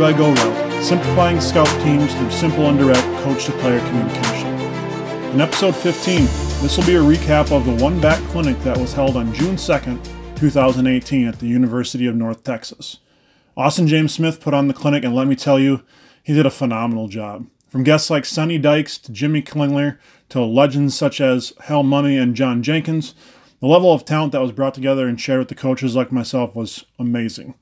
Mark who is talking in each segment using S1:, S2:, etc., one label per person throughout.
S1: Go Route, simplifying scout teams through simple and direct coach to player communication. In episode 15, this will be a recap of the one back clinic that was held on June 2nd, 2018 at the University of North Texas. Austin James Smith put on the clinic, and let me tell you, he did a phenomenal job. From guests like Sonny Dykes to Jimmy Klingler to legends such as Hal Mumme and John Jenkins, the level of talent that was brought together and shared with the coaches like myself was amazing.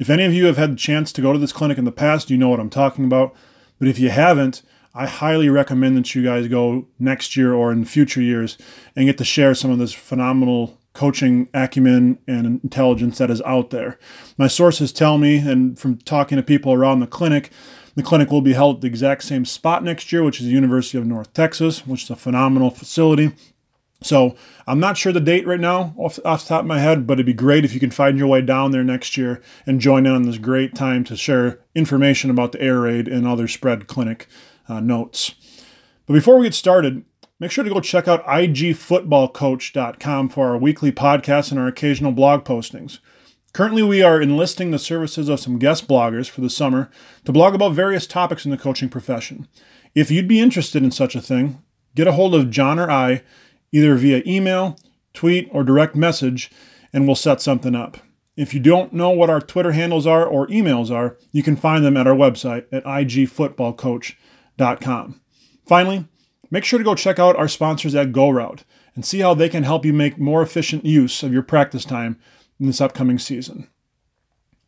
S1: If any of you have had the chance to go to this clinic in the past, you know what I'm talking about. But if you haven't, I highly recommend that you guys go next year or in future years and get to share some of this phenomenal coaching acumen and intelligence that is out there. My sources tell me, and from talking to people around the clinic, the clinic will be held at the exact same spot next year, which is the University of North Texas, which is a phenomenal facility. So I'm not sure the date right now off, off the top of my head, but it'd be great if you can find your way down there next year and join in on this great time to share information about the air raid and other spread clinic uh, notes. But before we get started, make sure to go check out igfootballcoach.com for our weekly podcast and our occasional blog postings. Currently, we are enlisting the services of some guest bloggers for the summer to blog about various topics in the coaching profession. If you'd be interested in such a thing, get a hold of John or I either via email, tweet, or direct message, and we'll set something up. If you don't know what our Twitter handles are or emails are, you can find them at our website at igfootballcoach.com. Finally, make sure to go check out our sponsors at GoRoute and see how they can help you make more efficient use of your practice time in this upcoming season.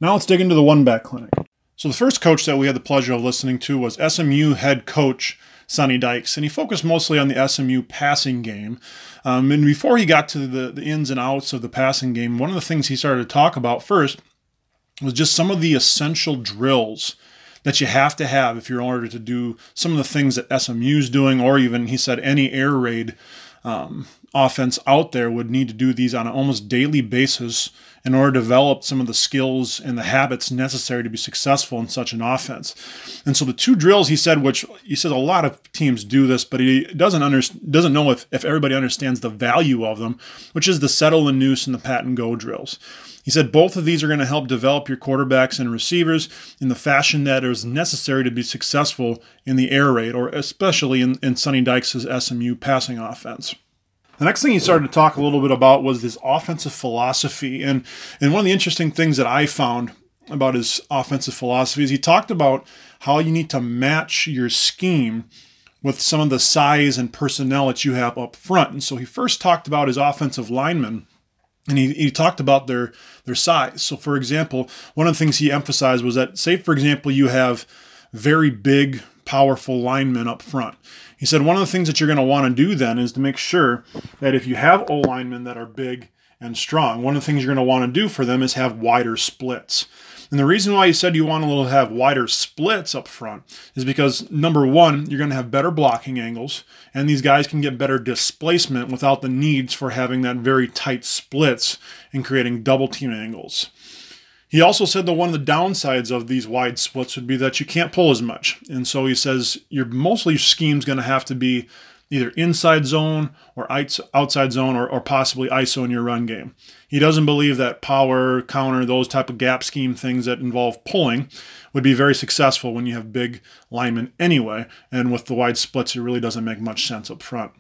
S1: Now let's dig into the one back clinic. So, the first coach that we had the pleasure of listening to was SMU head coach Sonny Dykes, and he focused mostly on the SMU passing game. Um, and before he got to the, the ins and outs of the passing game, one of the things he started to talk about first was just some of the essential drills that you have to have if you're in order to do some of the things that SMU is doing, or even he said any air raid um, offense out there would need to do these on an almost daily basis in order to develop some of the skills and the habits necessary to be successful in such an offense. And so the two drills he said, which he says a lot of teams do this, but he doesn't under, doesn't know if, if everybody understands the value of them, which is the settle the noose and the pat and go drills. He said both of these are going to help develop your quarterbacks and receivers in the fashion that is necessary to be successful in the air raid, or especially in, in Sonny Dykes' SMU passing offense. The next thing he started to talk a little bit about was this offensive philosophy. And, and one of the interesting things that I found about his offensive philosophy is he talked about how you need to match your scheme with some of the size and personnel that you have up front. And so he first talked about his offensive linemen and he, he talked about their their size. So for example, one of the things he emphasized was that say for example you have very big powerful linemen up front. He said one of the things that you're going to want to do then is to make sure that if you have O linemen that are big and strong, one of the things you're going to want to do for them is have wider splits. And the reason why he said you want to have wider splits up front is because number one, you're going to have better blocking angles, and these guys can get better displacement without the needs for having that very tight splits and creating double team angles. He also said that one of the downsides of these wide splits would be that you can't pull as much. And so he says your mostly scheme's going to have to be either inside zone or outside zone or, or possibly ISO in your run game. He doesn't believe that power, counter, those type of gap scheme things that involve pulling would be very successful when you have big linemen anyway. And with the wide splits, it really doesn't make much sense up front.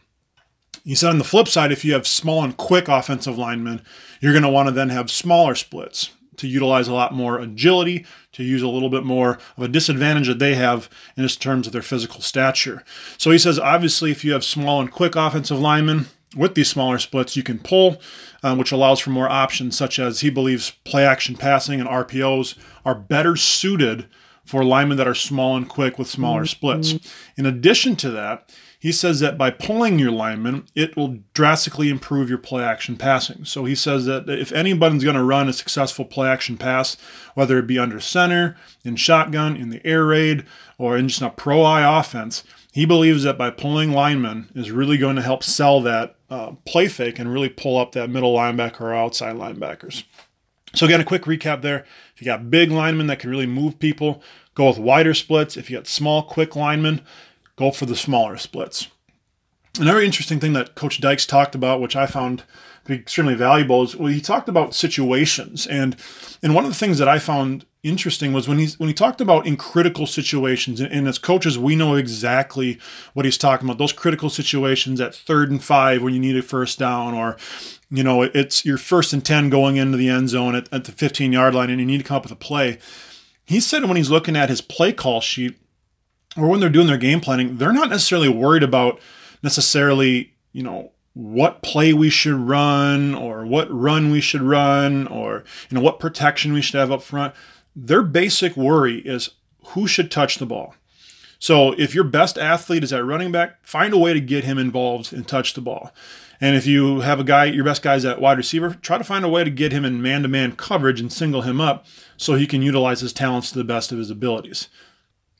S1: He said on the flip side, if you have small and quick offensive linemen, you're going to want to then have smaller splits to utilize a lot more agility, to use a little bit more of a disadvantage that they have in terms of their physical stature. So he says, obviously, if you have small and quick offensive linemen with these smaller splits, you can pull, uh, which allows for more options, such as he believes play action passing and RPOs are better suited for linemen that are small and quick with smaller splits. In addition to that, he says that by pulling your lineman, it will drastically improve your play action passing. So he says that if anybody's going to run a successful play action pass, whether it be under center, in shotgun, in the air raid, or in just a pro eye offense, he believes that by pulling linemen is really going to help sell that uh, play fake and really pull up that middle linebacker or outside linebackers. So again, a quick recap there. If you got big linemen that can really move people, go with wider splits. If you got small, quick linemen, go for the smaller splits. Another interesting thing that Coach Dykes talked about, which I found be extremely valuable is well, he talked about situations, and and one of the things that I found interesting was when he's when he talked about in critical situations, and, and as coaches, we know exactly what he's talking about. Those critical situations at third and five when you need a first down, or you know it's your first and ten going into the end zone at, at the 15 yard line, and you need to come up with a play. He said when he's looking at his play call sheet or when they're doing their game planning, they're not necessarily worried about necessarily, you know, what play we should run or what run we should run or you know what protection we should have up front. Their basic worry is who should touch the ball. So if your best athlete is at running back, find a way to get him involved and touch the ball. And if you have a guy, your best guy's at wide receiver, try to find a way to get him in man to man coverage and single him up so he can utilize his talents to the best of his abilities.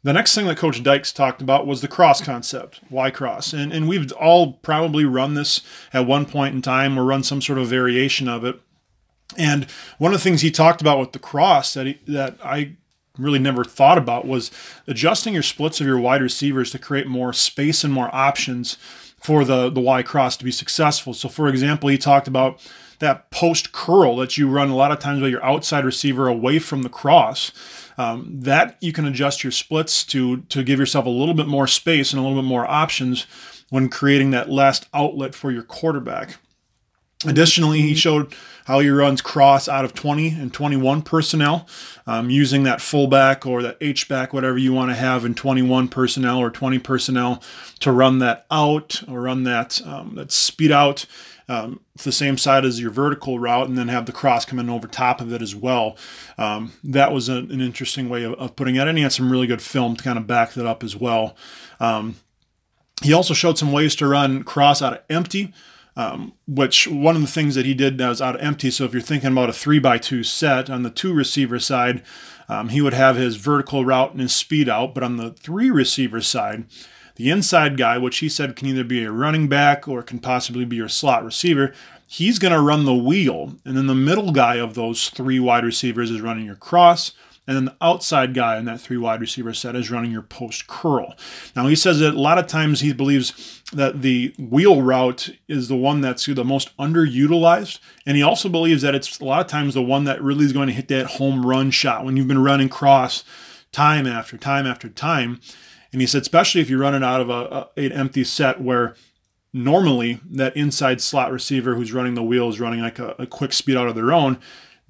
S1: The next thing that Coach Dykes talked about was the cross concept, Y cross. And, and we've all probably run this at one point in time or run some sort of variation of it. And one of the things he talked about with the cross that, he, that I really never thought about was adjusting your splits of your wide receivers to create more space and more options for the, the Y cross to be successful. So, for example, he talked about that post curl that you run a lot of times with your outside receiver away from the cross. Um, that you can adjust your splits to to give yourself a little bit more space and a little bit more options when creating that last outlet for your quarterback. Additionally, he showed how he runs cross out of 20 and 21 personnel, um, using that fullback or that H-back, whatever you want to have in 21 personnel or 20 personnel to run that out or run that um, that speed out um, the same side as your vertical route, and then have the cross come in over top of it as well. Um, that was a, an interesting way of, of, putting it, and he had some really good film to kind of back that up as well. Um, he also showed some ways to run cross out of empty um, which one of the things that he did was out of empty. So if you're thinking about a three by two set on the two receiver side, um, he would have his vertical route and his speed out. But on the three receiver side, the inside guy, which he said can either be a running back or can possibly be your slot receiver, he's going to run the wheel. And then the middle guy of those three wide receivers is running your cross. And then the outside guy in that three wide receiver set is running your post curl. Now, he says that a lot of times he believes that the wheel route is the one that's the most underutilized. And he also believes that it's a lot of times the one that really is going to hit that home run shot when you've been running cross time after time after time. And he said, especially if you're running out of a, a an empty set where normally that inside slot receiver who's running the wheel is running like a, a quick speed out of their own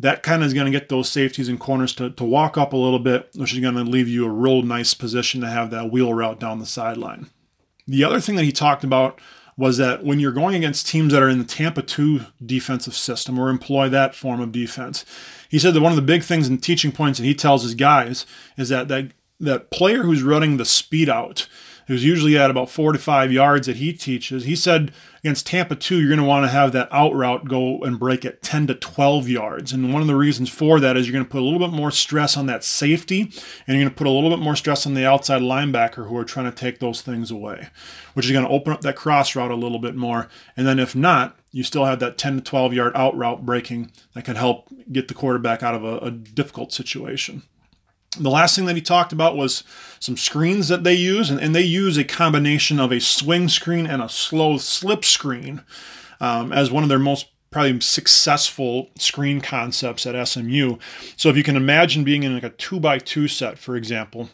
S1: that kind of is going to get those safeties and corners to, to walk up a little bit, which is going to leave you a real nice position to have that wheel route down the sideline. The other thing that he talked about was that when you're going against teams that are in the Tampa 2 defensive system or employ that form of defense, he said that one of the big things and teaching points that he tells his guys is that that, that player who's running the speed out who's usually at about four to five yards that he teaches. He said against Tampa 2, you're going to want to have that out route go and break at 10 to 12 yards. And one of the reasons for that is you're going to put a little bit more stress on that safety, and you're going to put a little bit more stress on the outside linebacker who are trying to take those things away, which is going to open up that cross route a little bit more. And then if not, you still have that 10 to 12 yard out route breaking that can help get the quarterback out of a, a difficult situation. The last thing that he talked about was some screens that they use, and, and they use a combination of a swing screen and a slow slip screen um, as one of their most probably successful screen concepts at SMU. So if you can imagine being in like a two by two set, for example,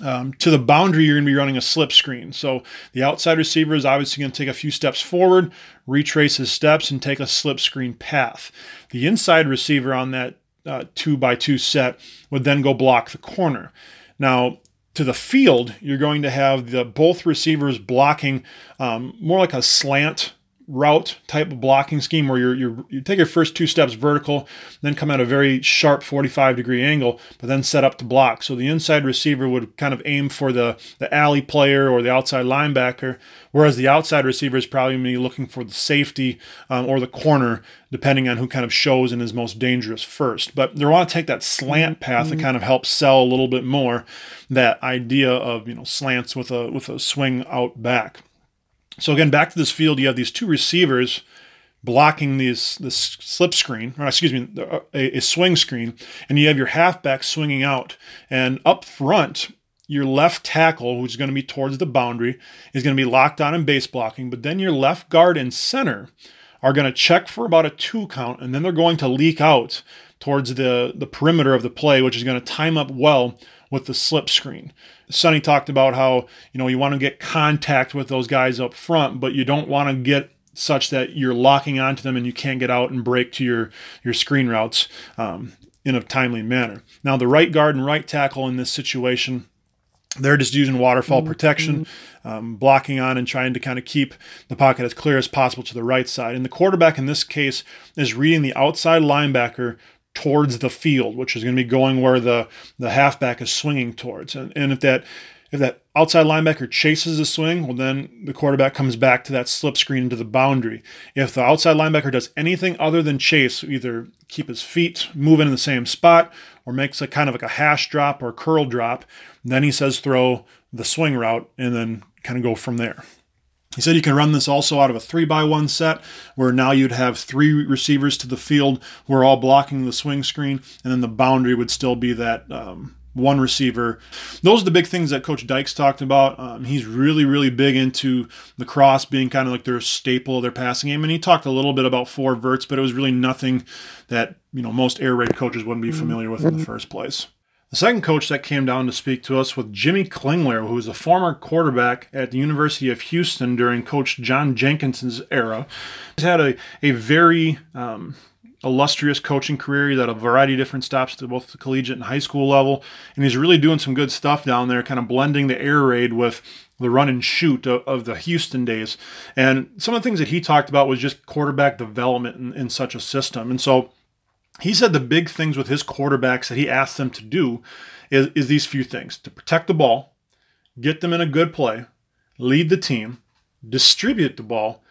S1: um, to the boundary, you're going to be running a slip screen. So the outside receiver is obviously going to take a few steps forward, retrace his steps, and take a slip screen path. The inside receiver on that uh, two by two set would then go block the corner. Now, to the field, you're going to have the both receivers blocking um, more like a slant route type of blocking scheme where you're, you're, you take your first two steps vertical, then come at a very sharp 45 degree angle, but then set up to block. So the inside receiver would kind of aim for the, the alley player or the outside linebacker, whereas the outside receiver is probably going to be looking for the safety um, or the corner, depending on who kind of shows and is most dangerous first. But they want to take that slant path mm-hmm. that kind of helps sell a little bit more that idea of you know slants with a with a swing out back. So again, back to this field, you have these two receivers blocking these this slip screen, or excuse me, uh, a, a swing screen, and you have your halfback swinging out, and up front. Your left tackle, who's going to be towards the boundary, is going to be locked on in base blocking, but then your left guard and center are going to check for about a two count, and then they're going to leak out towards the, the perimeter of the play, which is going to time up well with the slip screen. Sonny talked about how, you know, you want to get contact with those guys up front, but you don't want to get such that you're locking onto them and you can't get out and break to your, your screen routes um, in a timely manner. Now, the right guard and right tackle in this situation they're just using waterfall mm-hmm. protection, um, blocking on and trying to kind of keep the pocket as clear as possible to the right side. And the quarterback in this case is reading the outside linebacker towards the field, which is going to be going where the, the halfback is swinging towards. And, and if that if that outside linebacker chases the swing, well, then the quarterback comes back to that slip screen into the boundary. If the outside linebacker does anything other than chase, either keep his feet moving in the same spot or makes a kind of like a hash drop or curl drop, then he says throw the swing route and then kind of go from there. He said you can run this also out of a three by one set, where now you'd have three receivers to the field who are all blocking the swing screen, and then the boundary would still be that um, one receiver. Those are the big things that Coach Dykes talked about. Um, he's really, really big into the cross being kind of like their staple of their passing game. And he talked a little bit about four verts, but it was really nothing that you know most air raid coaches wouldn't be familiar with in the first place. The second coach that came down to speak to us was Jimmy Klingler, who was a former quarterback at the University of Houston during Coach John Jenkins's era. He's had a, a very um, illustrious coaching career. He's had a variety of different stops at both the collegiate and high school level, and he's really doing some good stuff down there, kind of blending the air raid with the run and shoot of, of the Houston days. And some of the things that he talked about was just quarterback development in, in such a system. And so he said the big things with his quarterbacks that he asked them to do is, is these few things to protect the ball, get them in a good play, lead the team, distribute the ball,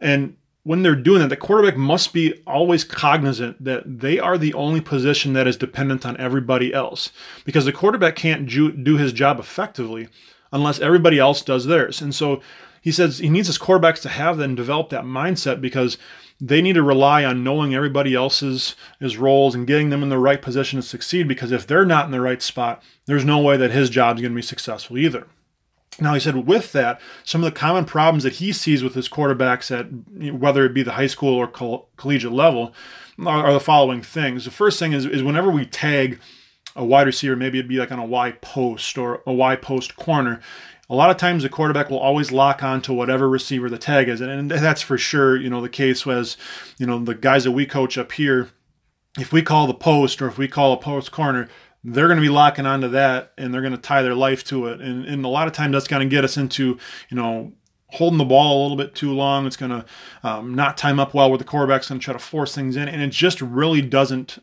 S1: and when they're doing that, the quarterback must be always cognizant that they are the only position that is dependent on everybody else because the quarterback can't ju- do his job effectively unless everybody else does theirs. And so he says he needs his quarterbacks to have that and develop that mindset because they need to rely on knowing everybody else's his roles and getting them in the right position to succeed because if they're not in the right spot, there's no way that his job is going to be successful either. Now, he said with that, some of the common problems that he sees with his quarterbacks at whether it be the high school or coll- collegiate level are, are, the following things. The first thing is, is whenever we tag a wide receiver, maybe it'd be like on a Y post or a Y post corner. A lot of times the quarterback will always lock on to whatever receiver the tag is. And, and that's for sure, you know, the case was, you know, the guys that we coach up here, if we call the post or if we call a post corner, they're going to be locking onto that and they're going to tie their life to it. And, and a lot of times that's going to get us into, you know, holding the ball a little bit too long. It's going to um, not time up well where the quarterback's going to try to force things in. And it just really doesn't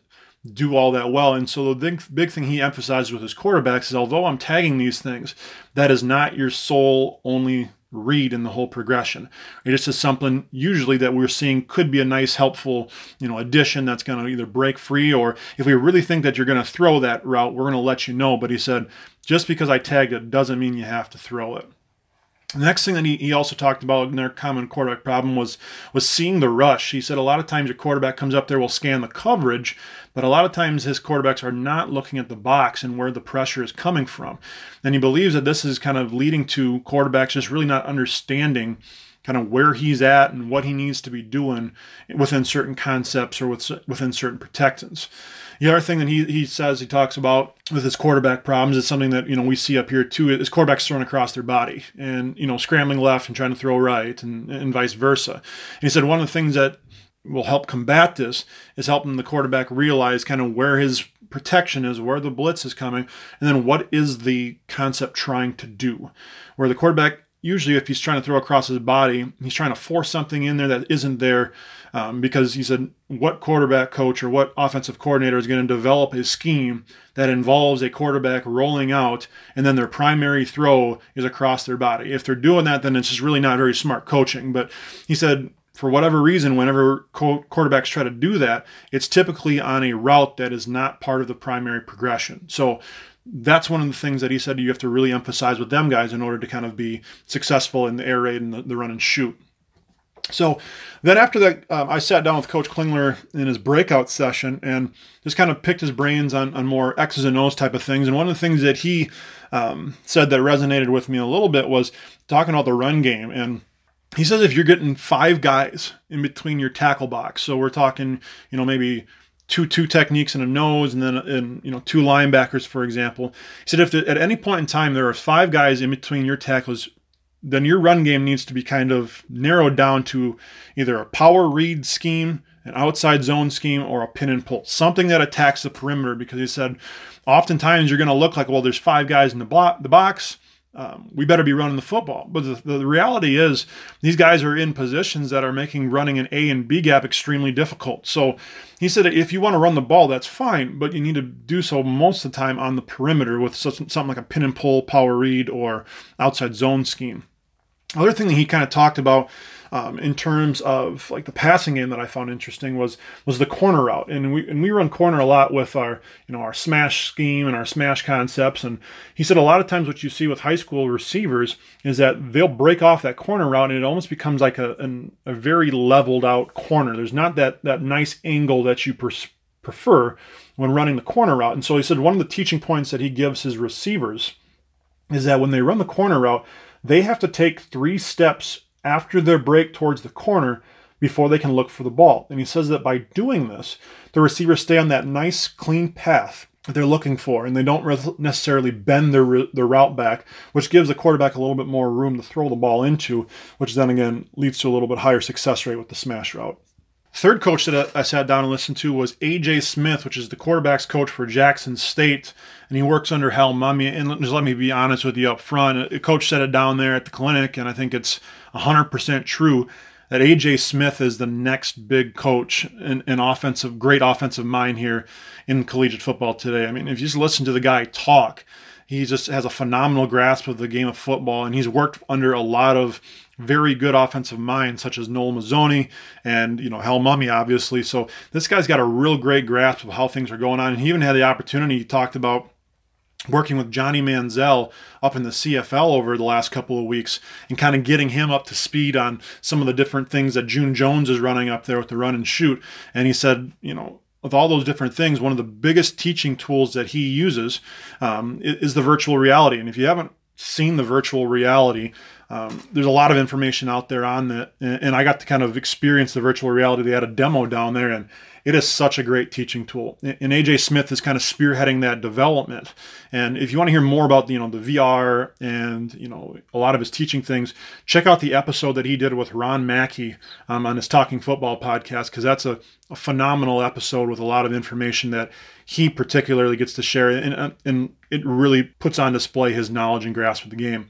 S1: do all that well. And so the big, big thing he emphasizes with his quarterbacks is although I'm tagging these things, that is not your sole only read in the whole progression. It just is something usually that we're seeing could be a nice, helpful, you know, addition that's going to either break free or if we really think that you're going to throw that route, we're going to let you know. But he said, just because I tagged it doesn't mean you have to throw it. The next thing that he, he also talked about in their common quarterback problem was was seeing the rush. He said a lot of times your quarterback comes up there will scan the coverage, but a lot of times his quarterbacks are not looking at the box and where the pressure is coming from. And he believes that this is kind of leading to quarterbacks just really not understanding kind of where he's at and what he needs to be doing within certain concepts or with, within certain protectants. The other thing that he, he says he talks about with his quarterback problems is something that you know we see up here too is quarterbacks throwing across their body and you know scrambling left and trying to throw right and, and vice versa. And he said one of the things that will help combat this is helping the quarterback realize kind of where his protection is, where the blitz is coming, and then what is the concept trying to do. Where the quarterback usually if he's trying to throw across his body, he's trying to force something in there that isn't there um, because he said, what quarterback coach or what offensive coordinator is going to develop a scheme that involves a quarterback rolling out and then their primary throw is across their body? If they're doing that, then it's just really not very smart coaching. But he said, for whatever reason, whenever quarterbacks try to do that, it's typically on a route that is not part of the primary progression. So that's one of the things that he said you have to really emphasize with them guys in order to kind of be successful in the air raid and the, the run and shoot. So then after that, um, I sat down with Coach Klingler in his breakout session and just kind of picked his brains on, on more X's and O's type of things. And one of the things that he um, said that resonated with me a little bit was talking about the run game. And he says if you're getting five guys in between your tackle box, so we're talking, you know, maybe two two techniques and a nose, and then and you know two linebackers, for example. He said if at any point in time there are five guys in between your tackles, then your run game needs to be kind of narrowed down to either a power read scheme, an outside zone scheme, or a pin and pull, something that attacks the perimeter. Because he said, oftentimes you're going to look like, well, there's five guys in the, block, the box um, we better be running the football. But the, the, reality is, these guys are in positions that are making running an A and B gap extremely difficult. So he said, if you want to run the ball, that's fine, but you need to do so most of the time on the perimeter with such, something like a pin and pull, power read, or outside zone scheme. Other thing that he kind of talked about um, in terms of like the passing game that I found interesting was was the corner route, and we and we run corner a lot with our you know our smash scheme and our smash concepts. And he said a lot of times what you see with high school receivers is that they'll break off that corner route, and it almost becomes like a an, a very leveled out corner. There's not that that nice angle that you pers- prefer when running the corner route. And so he said one of the teaching points that he gives his receivers is that when they run the corner route, they have to take three steps after their break towards the corner before they can look for the ball. And he says that by doing this, the receivers stay on that nice, clean path that they're looking for, and they don't necessarily bend their, their route back, which gives the quarterback a little bit more room to throw the ball into, which then again leads to a little bit higher success rate with the smash route. Third coach that I sat down and listened to was AJ Smith, which is the quarterbacks coach for Jackson State, and he works under Hal Mumme. And just let me be honest with you up front, a coach said it down there at the clinic, and I think it's 100% true that AJ Smith is the next big coach and an offensive, great offensive mind here in collegiate football today. I mean, if you just listen to the guy talk, he just has a phenomenal grasp of the game of football, and he's worked under a lot of very good offensive minds, such as Noel Mazzone and you know Hal Mumme, obviously. So this guy's got a real great grasp of how things are going on, and he even had the opportunity. He talked about working with Johnny Manziel up in the CFL over the last couple of weeks and kind of getting him up to speed on some of the different things that June Jones is running up there with the run and shoot. And he said, you know, with all those different things, one of the biggest teaching tools that he uses um, is the virtual reality. And if you haven't seen the virtual reality, um, there's a lot of information out there on that. And I got to kind of experience the virtual reality. They had a demo down there, and it is such a great teaching tool. And AJ Smith is kind of spearheading that development. And if you want to hear more about you know the VR and you know a lot of his teaching things, check out the episode that he did with Ron Mackey um, on his Talking Football podcast because that's a, a, phenomenal episode with a lot of information that he particularly gets to share, and, and it really puts on display his knowledge and grasp of the game.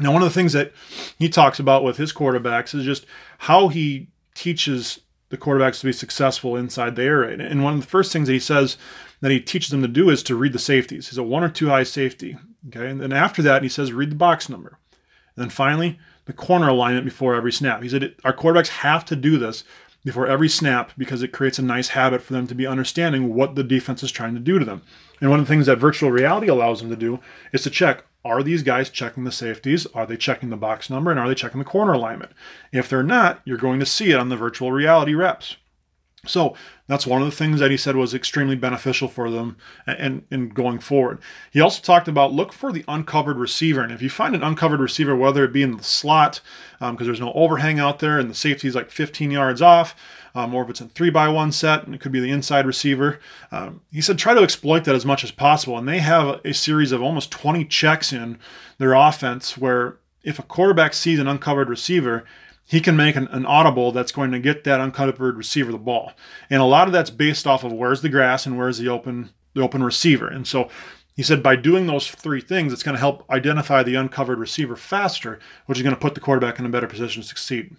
S1: Now, one of the things that he talks about with his quarterbacks is just how he teaches the quarterbacks to be successful inside the air. And one of the first things that he says that he teaches them to do is to read the safeties. He's a one or two high safety. Okay. And then after that, he says, read the box number. And then finally, the corner alignment before every snap. He said, our quarterbacks have to do this before every snap because it creates a nice habit for them to be understanding what the defense is trying to do to them. And one of the things that virtual reality allows them to do is to check are these guys checking the safeties? Are they checking the box number? And are they checking the corner alignment? If they're not, you're going to see it on the virtual reality reps. So that's one of the things that he said was extremely beneficial for them and, and going forward. He also talked about look for the uncovered receiver. And if you find an uncovered receiver, whether it be in the slot, because um, there's no overhang out there and the safety is like 15 yards off, um, or if it's a three by one set and it could be the inside receiver. Um, he said try to exploit that as much as possible. And they have a series of almost 20 checks in their offense where if a quarterback sees an uncovered receiver, he can make an, an, audible that's going to get that uncovered receiver the ball. And a lot of that's based off of where's the grass and where's the open the open receiver. And so he said by doing those three things, it's going to help identify the uncovered receiver faster, which is going to put the quarterback in a better position to succeed.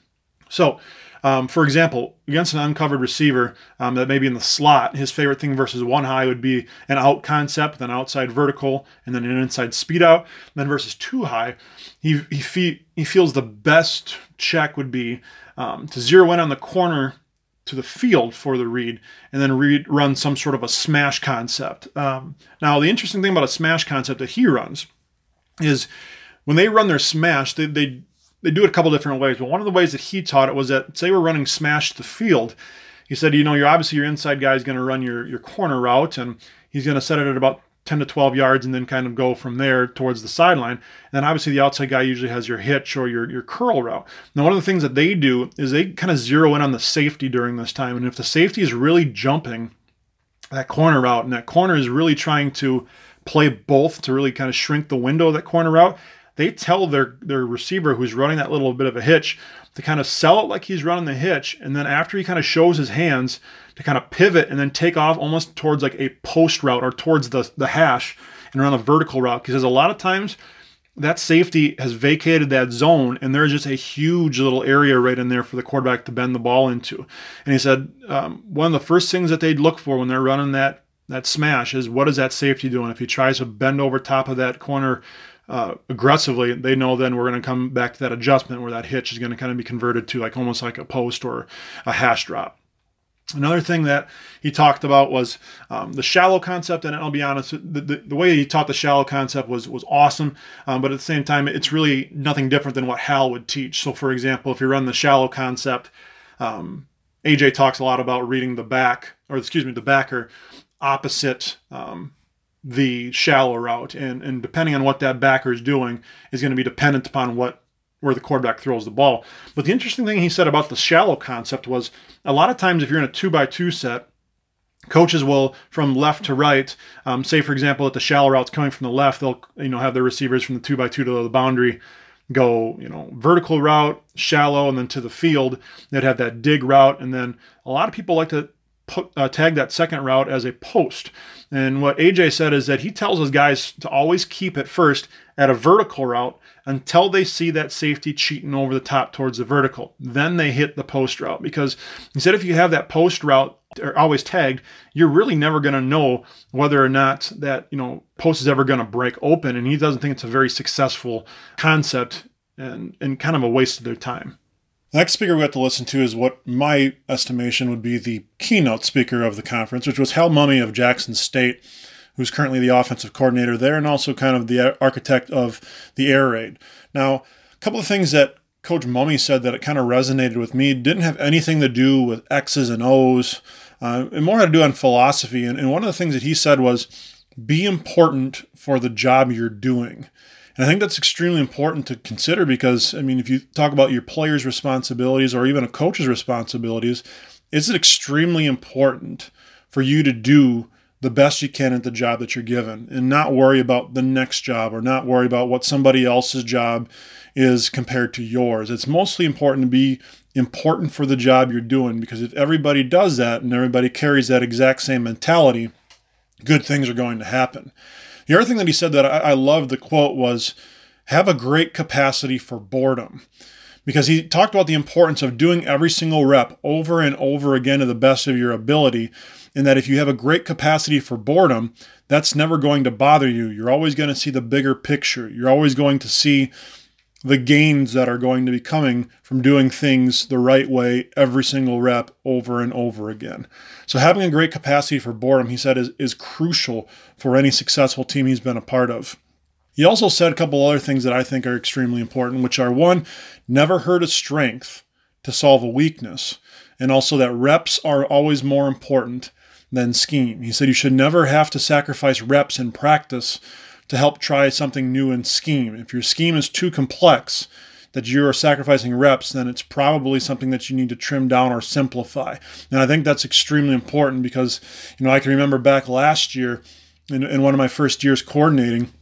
S1: So um, for example, against an uncovered receiver um, that may be in the slot, his favorite thing versus one high would be an out concept, then outside vertical, and then an inside speed out. Then versus two high, he he, fe- he feels the best check would be um, to zero in on the corner to the field for the read and then read, run some sort of a smash concept. Um, now, the interesting thing about a smash concept that he runs is when they run their smash, they, they they do it a couple different ways. But one of the ways that he taught it was that say we're running smash the field. He said, you know, you're obviously your inside guy is going to run your your corner route, and he's going to set it at about 10 to 12 yards and then kind of go from there towards the sideline. And then obviously the outside guy usually has your hitch or your, your curl route. Now, one of the things that they do is they kind of zero in on the safety during this time. And if the safety is really jumping that corner route and that corner is really trying to play both to really kind of shrink the window of that corner route, they tell their, their receiver who's running that little bit of a hitch to kind of sell it like he's running the hitch. And then after he kind of shows his hands, to kind of pivot and then take off almost towards like a post route or towards the, the hash and run a vertical route. Because a lot of times that safety has vacated that zone and there's just a huge little area right in there for the quarterback to bend the ball into. And he said um, one of the first things that they'd look for when they're running that that smash is what is that safety doing? If he tries to bend over top of that corner uh, aggressively, they know then we're going to come back to that adjustment where that hitch is going to kind of be converted to like almost like a post or a hash drop. Another thing that he talked about was um, the shallow concept, and I'll be honest, the, the, the, way he taught the shallow concept was was awesome, um, but at the same time, it's really nothing different than what Hal would teach. So, for example, if you run the shallow concept, um, AJ talks a lot about reading the back, or excuse me, the backer opposite um, the shallow route, and and depending on what that backer is doing, is going to be dependent upon what where the quarterback throws the ball. But the interesting thing he said about the shallow concept was a lot of times if you're in a two by two set, coaches will from left to right. Um, say for example, at the shallow routes coming from the left, they'll you know have their receivers from the two by two to the boundary go you know vertical route, shallow, and then to the field. They'd have that dig route, and then a lot of people like to put, uh, tag that second route as a post. And what AJ said is that he tells his guys to always keep it first at a vertical route until they see that safety cheating over the top towards the vertical. Then they hit the post route because he said if you have that post route always tagged, you're really never going to know whether or not that you know post is ever going to break open. And he doesn't think it's a very successful concept and and kind of a waste of their time.
S2: The next speaker we got to listen to is what my estimation would be the keynote speaker of the conference, which was Hal Mumme of Jackson State who's currently the offensive coordinator there and also kind of the architect of the air raid. Now, a couple of things that Coach Mumme said that it kind of resonated with me didn't have anything to do with X's and O's, uh, and more had to do on philosophy. And, and one of the things that he said was be important for the job you're doing. And I think that's extremely important to consider because, I mean, if you talk about your players' responsibilities or even a coach's responsibilities, it's extremely important for you to do the best you can at the job that you're given and not worry about the next job or not worry about what somebody else's job is compared to yours. It's mostly important to be important for the job you're doing because if everybody does that and everybody carries that exact same mentality, good things are going to happen. The other thing that he said that I, I loved the quote was have a great capacity for boredom because he talked about the importance of doing every single rep over and over again to the best of your ability in that if you have a great capacity for boredom, that's never going to bother you. You're always going to see the bigger picture. You're always going to see the gains that are going to be coming from doing things the right way every single rep over and over again. So having a great capacity for boredom, he said, is, is crucial for any successful team he's been a part of. He also said a couple other things that I think are extremely important, which are one, never hurt a strength to solve a weakness, and also that reps are always more important than scheme. He said you should never have to sacrifice reps in practice to help try something new in scheme. If your scheme is too complex, that you're sacrificing reps, then it's probably something that you need to trim down or simplify. And I think that's extremely important because, you know, I can remember back last year in, in one of my first years coordinating,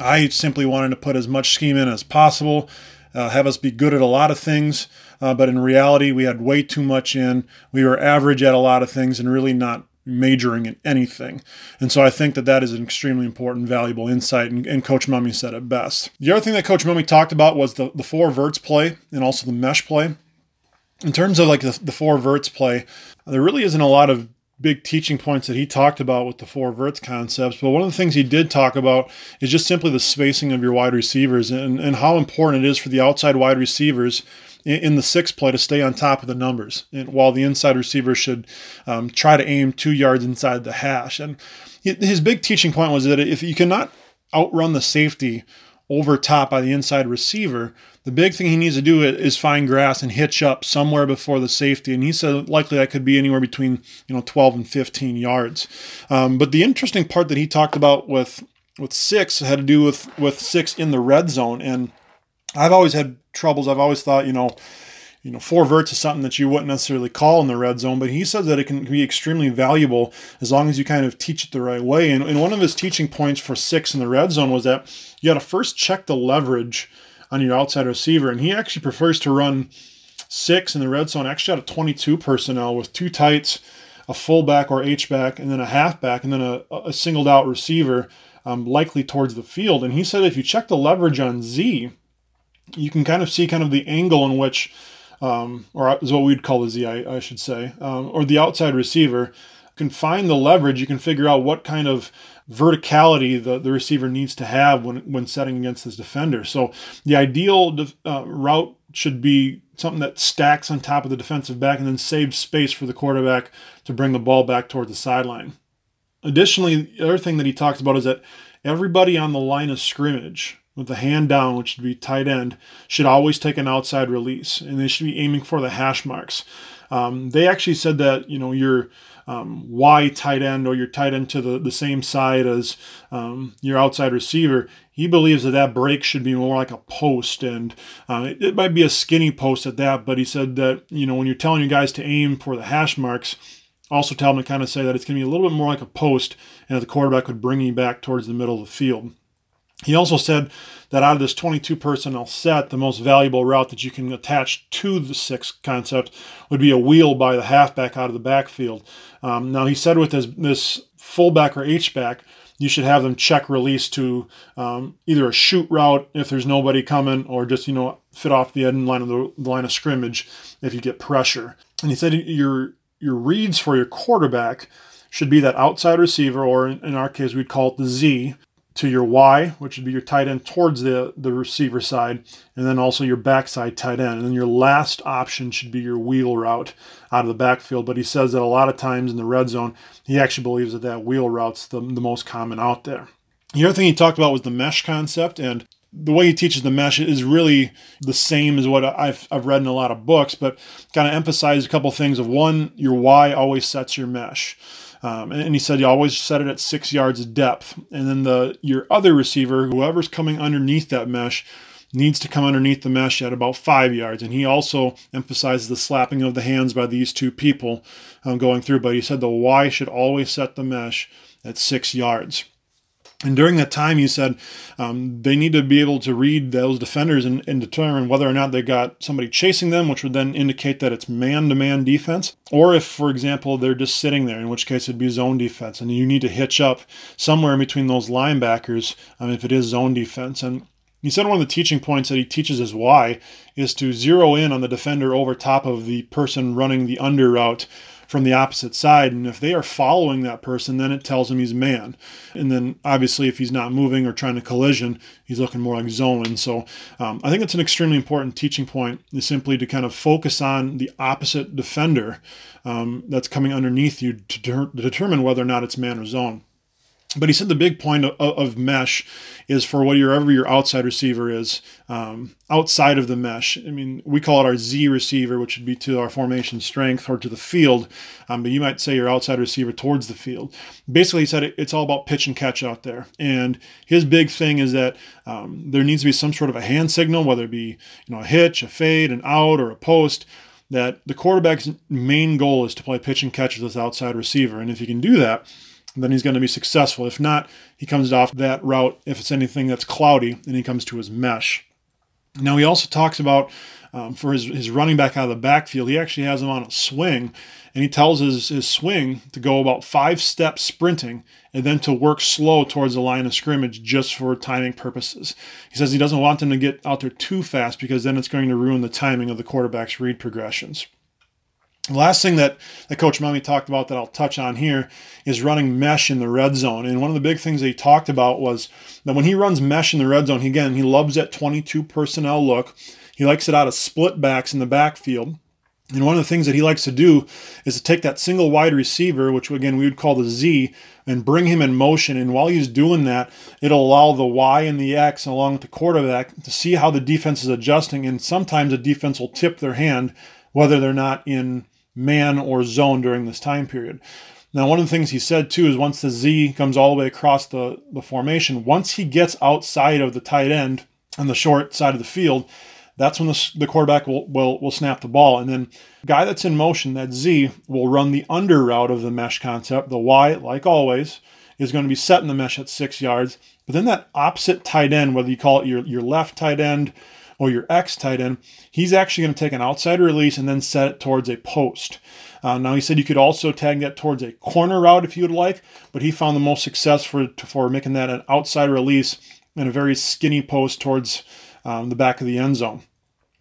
S2: I simply wanted to put as much scheme in as possible, uh, have us be good at a lot of things, uh, but in reality, we had way too much in. We were average at a lot of things and really not majoring in anything. And so I think that that is an extremely important, valuable insight, and, and Coach Mumme said it best. The other thing that Coach Mumme talked about was the, the four verts play and also the mesh play. In terms of like the, the four verts play, there really isn't a lot of big teaching points that he talked about with the four verts concepts. But one of the things he did talk about is just simply the spacing of your wide receivers and, and how important it is for the outside wide receivers in the six play to stay on top of the numbers, and while the inside receiver should um, try to aim two yards inside the hash. And his big teaching point was that if you cannot outrun the safety over top by the inside receiver, the big thing he needs to do is find grass and hitch up somewhere before the safety. And he said likely that could be anywhere between you know 12 and 15 yards. Um, but the interesting part that he talked about with with six had to do with with six in the red zone. And I've always had troubles. I've always thought you know you know, four verts is something that you wouldn't necessarily call in the red zone, but he says that it can be extremely valuable as long as you kind of teach it the right way. And, and one of his teaching points for six in the red zone was that you got to first check the leverage on your outside receiver. And he actually prefers to run six in the red zone, actually out of 22 personnel with two tights, a fullback or H-back, and then a halfback, and then a, a singled out receiver, um, likely towards the field. And he said if you check the leverage on Z, you can kind of see kind of the angle in which um, or is what we'd call the Z, I, I should say, um, or the outside receiver, can find the leverage. You can figure out what kind of verticality the, the receiver needs to have when, when setting against this defender. So the ideal uh, route should be something that stacks on top of the defensive back and then saves space for the quarterback to bring the ball back toward the sideline. Additionally, the other thing that he talks about is that everybody on the line of scrimmage with the hand down, which would be tight end, should always take an outside release, and they should be aiming for the hash marks. Um, they actually said that you know your um, Y tight end or your tight end to the, the same side as um, your outside receiver. He believes that that break should be more like a post, and uh, it, it might be a skinny post at that. But he said that you know when you're telling your guys to aim for the hash marks, also tell them to kind of say that it's going to be a little bit more like a post, and that the quarterback would bring you back towards the middle of the field. He also said that out of this 22 personnel set, the most valuable route that you can attach to the six concept would be a wheel by the halfback out of the backfield. Um, now, he said with this, this fullback or H-back, you should have them check release to um, either a shoot route if there's nobody coming, or just you know fit off the end line of the, the line of scrimmage if you get pressure. And he said your your reads for your quarterback should be that outside receiver, or in, in our case we'd call it the Z, to your Y, which would be your tight end towards the, the receiver side, and then also your backside tight end. And then your last option should be your wheel route out of the backfield. But he says that a lot of times in the red zone, he actually believes that that wheel route's the, the most common out there. The other thing he talked about was the mesh concept, and the way he teaches the mesh is really the same as what I've, I've read in a lot of books, but kind of emphasize a couple things of one, your Y always sets your mesh. Um, and, he said you always set it at six yards of depth. And then the your other receiver, whoever's coming underneath that mesh, needs to come underneath the mesh at about five yards. And he also emphasizes the slapping of the hands by these two people um, going through. But he said the Y should always set the mesh at six yards. And during that time, he said um, they need to be able to read those defenders and, and, determine whether or not they got somebody chasing them, which would then indicate that it's man to man defense, or if, for example, they're just sitting there, in which case it'd be zone defense. And you need to hitch up somewhere in between those linebackers um, if it is zone defense. And he said one of the teaching points that he teaches is why is to zero in on the defender over top of the person running the under route from the opposite side. And if they are following that person, then it tells him he's man. And then obviously, if he's not moving or trying to collision, he's looking more like zone. And so um, I think it's an extremely important teaching point is simply to kind of focus on the opposite defender um, that's coming underneath you to, to determine whether or not it's man or zone. But he said the big point of, of mesh is for whatever your outside receiver is um, outside of the mesh. I mean, we call it our Z receiver, which would be to our formation strength or to the field, um, but you might say your outside receiver towards the field. Basically, he said it, it's all about pitch and catch out there. And his big thing is that um, there needs to be some sort of a hand signal, whether it be you know a hitch, a fade, an out, or a post that the quarterback's main goal is to play pitch and catch with this outside receiver. And if you can do that, then he's going to be successful. If not, he comes off that route if it's anything that's cloudy and he comes to his mesh. Now, he also talks about um, for his, his running back out of the backfield, he actually has him on a swing, and he tells his, his swing to go about five steps sprinting and then to work slow towards the line of scrimmage just for timing purposes. He says he doesn't want them to get out there too fast because then it's going to ruin the timing of the quarterback's read progressions. Last thing that, that Coach Mumme talked about that I'll touch on here is running mesh in the red zone. And one of the big things that he talked about was that when he runs mesh in the red zone, again, he loves that 22 personnel look. He likes it out of split backs in the backfield. And one of the things that he likes to do is to take that single wide receiver, which again we would call the Z, and bring him in motion. And while he's doing that, it'll allow the Y and the X along with the quarterback to see how the defense is adjusting. And sometimes the defense will tip their hand, whether they're not in man or zone during this time period. Now, one of the things he said too is once the Z comes all the way across the, the formation, once he gets outside of the tight end on the short side of the field, that's when the, the quarterback will, will, will snap the ball. And then guy that's in motion, that Z, will run the under route of the mesh concept. The Y, like always, is going to be set in the mesh at six yards. But then that opposite tight end, whether you call it your, your left tight end or your X tight end, he's actually going to take an outside release and then set it towards a post. Uh, now he said you could also tag that towards a corner route if you would like, but he found the most success for for making that an outside release and a very skinny post towards um, the back of the end zone.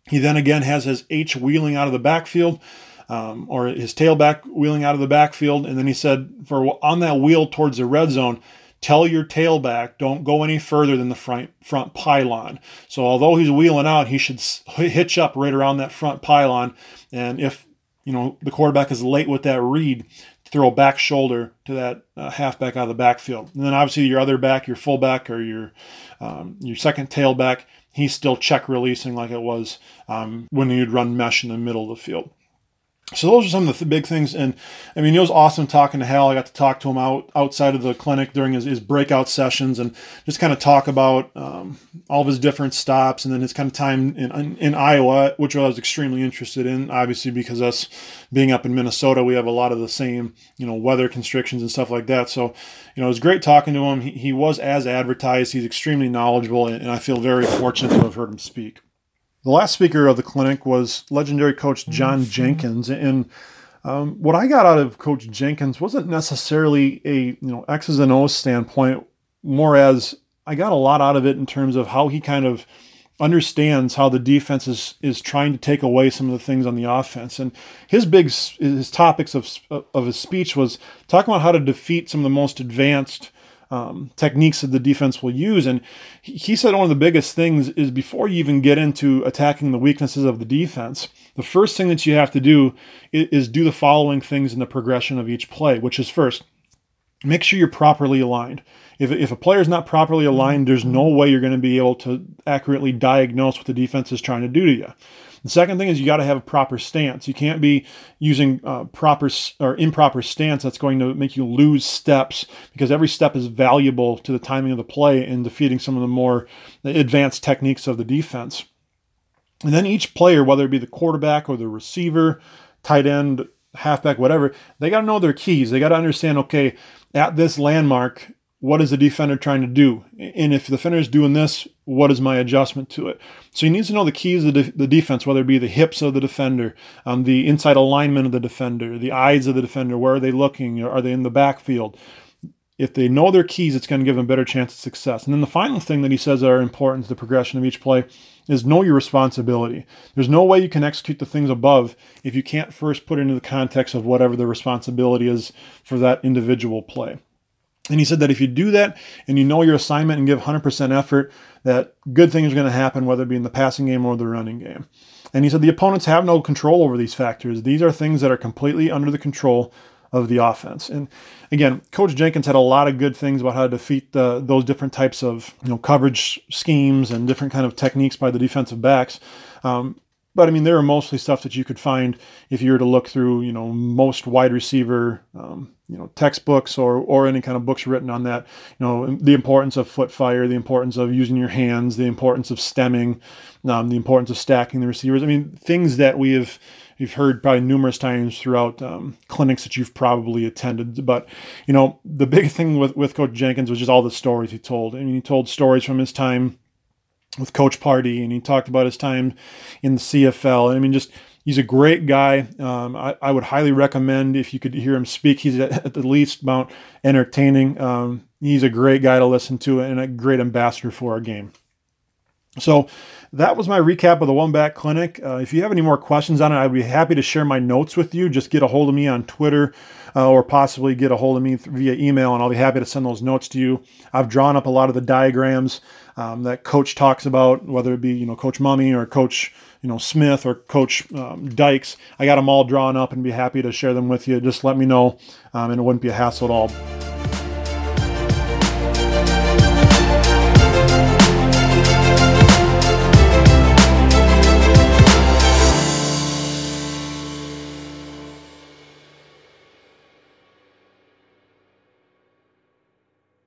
S2: He then again has his H wheeling out of the backfield. Um, or his tailback wheeling out of the backfield, and then he said, "For on that wheel towards the red zone, tell your tailback don't go any further than the front front pylon. So although he's wheeling out, he should hitch up right around that front pylon. And if you know the quarterback is late with that read, throw a back shoulder to that uh, halfback out of the backfield. And then obviously your other back, your fullback or your um, your second tailback, he's still check releasing like it was um, when you'd run mesh in the middle of the field. So those are some of the big things, and I mean it was awesome talking to Hal. I got to talk to him out outside of the clinic during his, his breakout sessions, and just kind of talk about um, all of his different stops, and then his kind of time in, in, in Iowa, which I was extremely interested in. Obviously, because us being up in Minnesota, we have a lot of the same you know weather constrictions and stuff like that. So you know it was great talking to him. He, he was as advertised. He's extremely knowledgeable, and, and I feel very fortunate to have heard him speak. The last speaker of the clinic was legendary coach John mm-hmm. Jenkins, and um, what I got out of Coach Jenkins wasn't necessarily a you know X's and O's standpoint, more as I got a lot out of it in terms of how he kind of understands how the defense is is trying to take away some of the things on the offense. And his big his topics of of his speech was talking about how to defeat some of the most advanced um, techniques that the defense will use. And he said one of the biggest things is before you even get into attacking the weaknesses of the defense, the first thing that you have to do is, is do the following things in the progression of each play, which is first, make sure you're properly aligned. If, if a player is not properly aligned, there's no way you're going to be able to accurately diagnose what the defense is trying to do to you. The second thing is you got to have a proper stance. You can't be using uh, proper or improper stance that's going to make you lose steps because every step is valuable to the timing of the play and defeating some of the more advanced techniques of the defense. And then each player, whether it be the quarterback or the receiver, tight end, halfback, whatever, they got to know their keys. They got to understand, okay, at this landmark, what is the defender trying to do? And if the defender is doing this, what is my adjustment to it? So he needs to know the keys of the, the defense, whether it be the hips of the defender, um, the inside alignment of the defender, the eyes of the defender, where are they looking? Are they in the backfield? If they know their keys, it's going to give them a better chance of success. And then the final thing that he says are important to the progression of each play is know your responsibility. There's no way you can execute the things above if you can't first put into the context of whatever the responsibility is for that individual play. And he said that if you do that and you know your assignment and give 100% effort, that good things are going to happen, whether it be in the passing game or the running game. And he said the opponents have no control over these factors. These are things that are completely under the control of the offense. And again, Coach Jenkins had a lot of good things about how to defeat the, those different types of you know coverage schemes and different kind of techniques by the defensive backs. Um, but I mean, there are mostly stuff that you could find if you were to look through, you know, most wide receiver, um, you know, textbooks or or any kind of books written on that. You know, the importance of foot fire, the importance of using your hands, the importance of stemming, um, the importance of stacking the receivers. I mean, things that we have you've heard probably numerous times throughout um, clinics that you've probably attended. But you know, the big thing with with Coach Jenkins was just all the stories he told. I mean, he told stories from his time with Coach Pardee, and he talked about his time in the CFL. I mean, just he's a great guy. Um, I, I, would highly recommend if you could hear him speak. He's at, at the least amount entertaining. Um, he's a great guy to listen to and a great ambassador for our game.
S1: So that was my recap of the One Back Clinic. Uh, if you have any more questions on it, I'd be happy to share my notes with you. Just get a hold of me on Twitter uh, or possibly get a hold of me via email, and I'll be happy to send those notes to you. I've drawn up a lot of the diagrams um, that Coach talks about, whether it be you know Coach Mumme or Coach you know Smith or Coach um, Dykes. I got them all drawn up and be happy to share them with you. Just let me know, um, and it wouldn't be a hassle at all.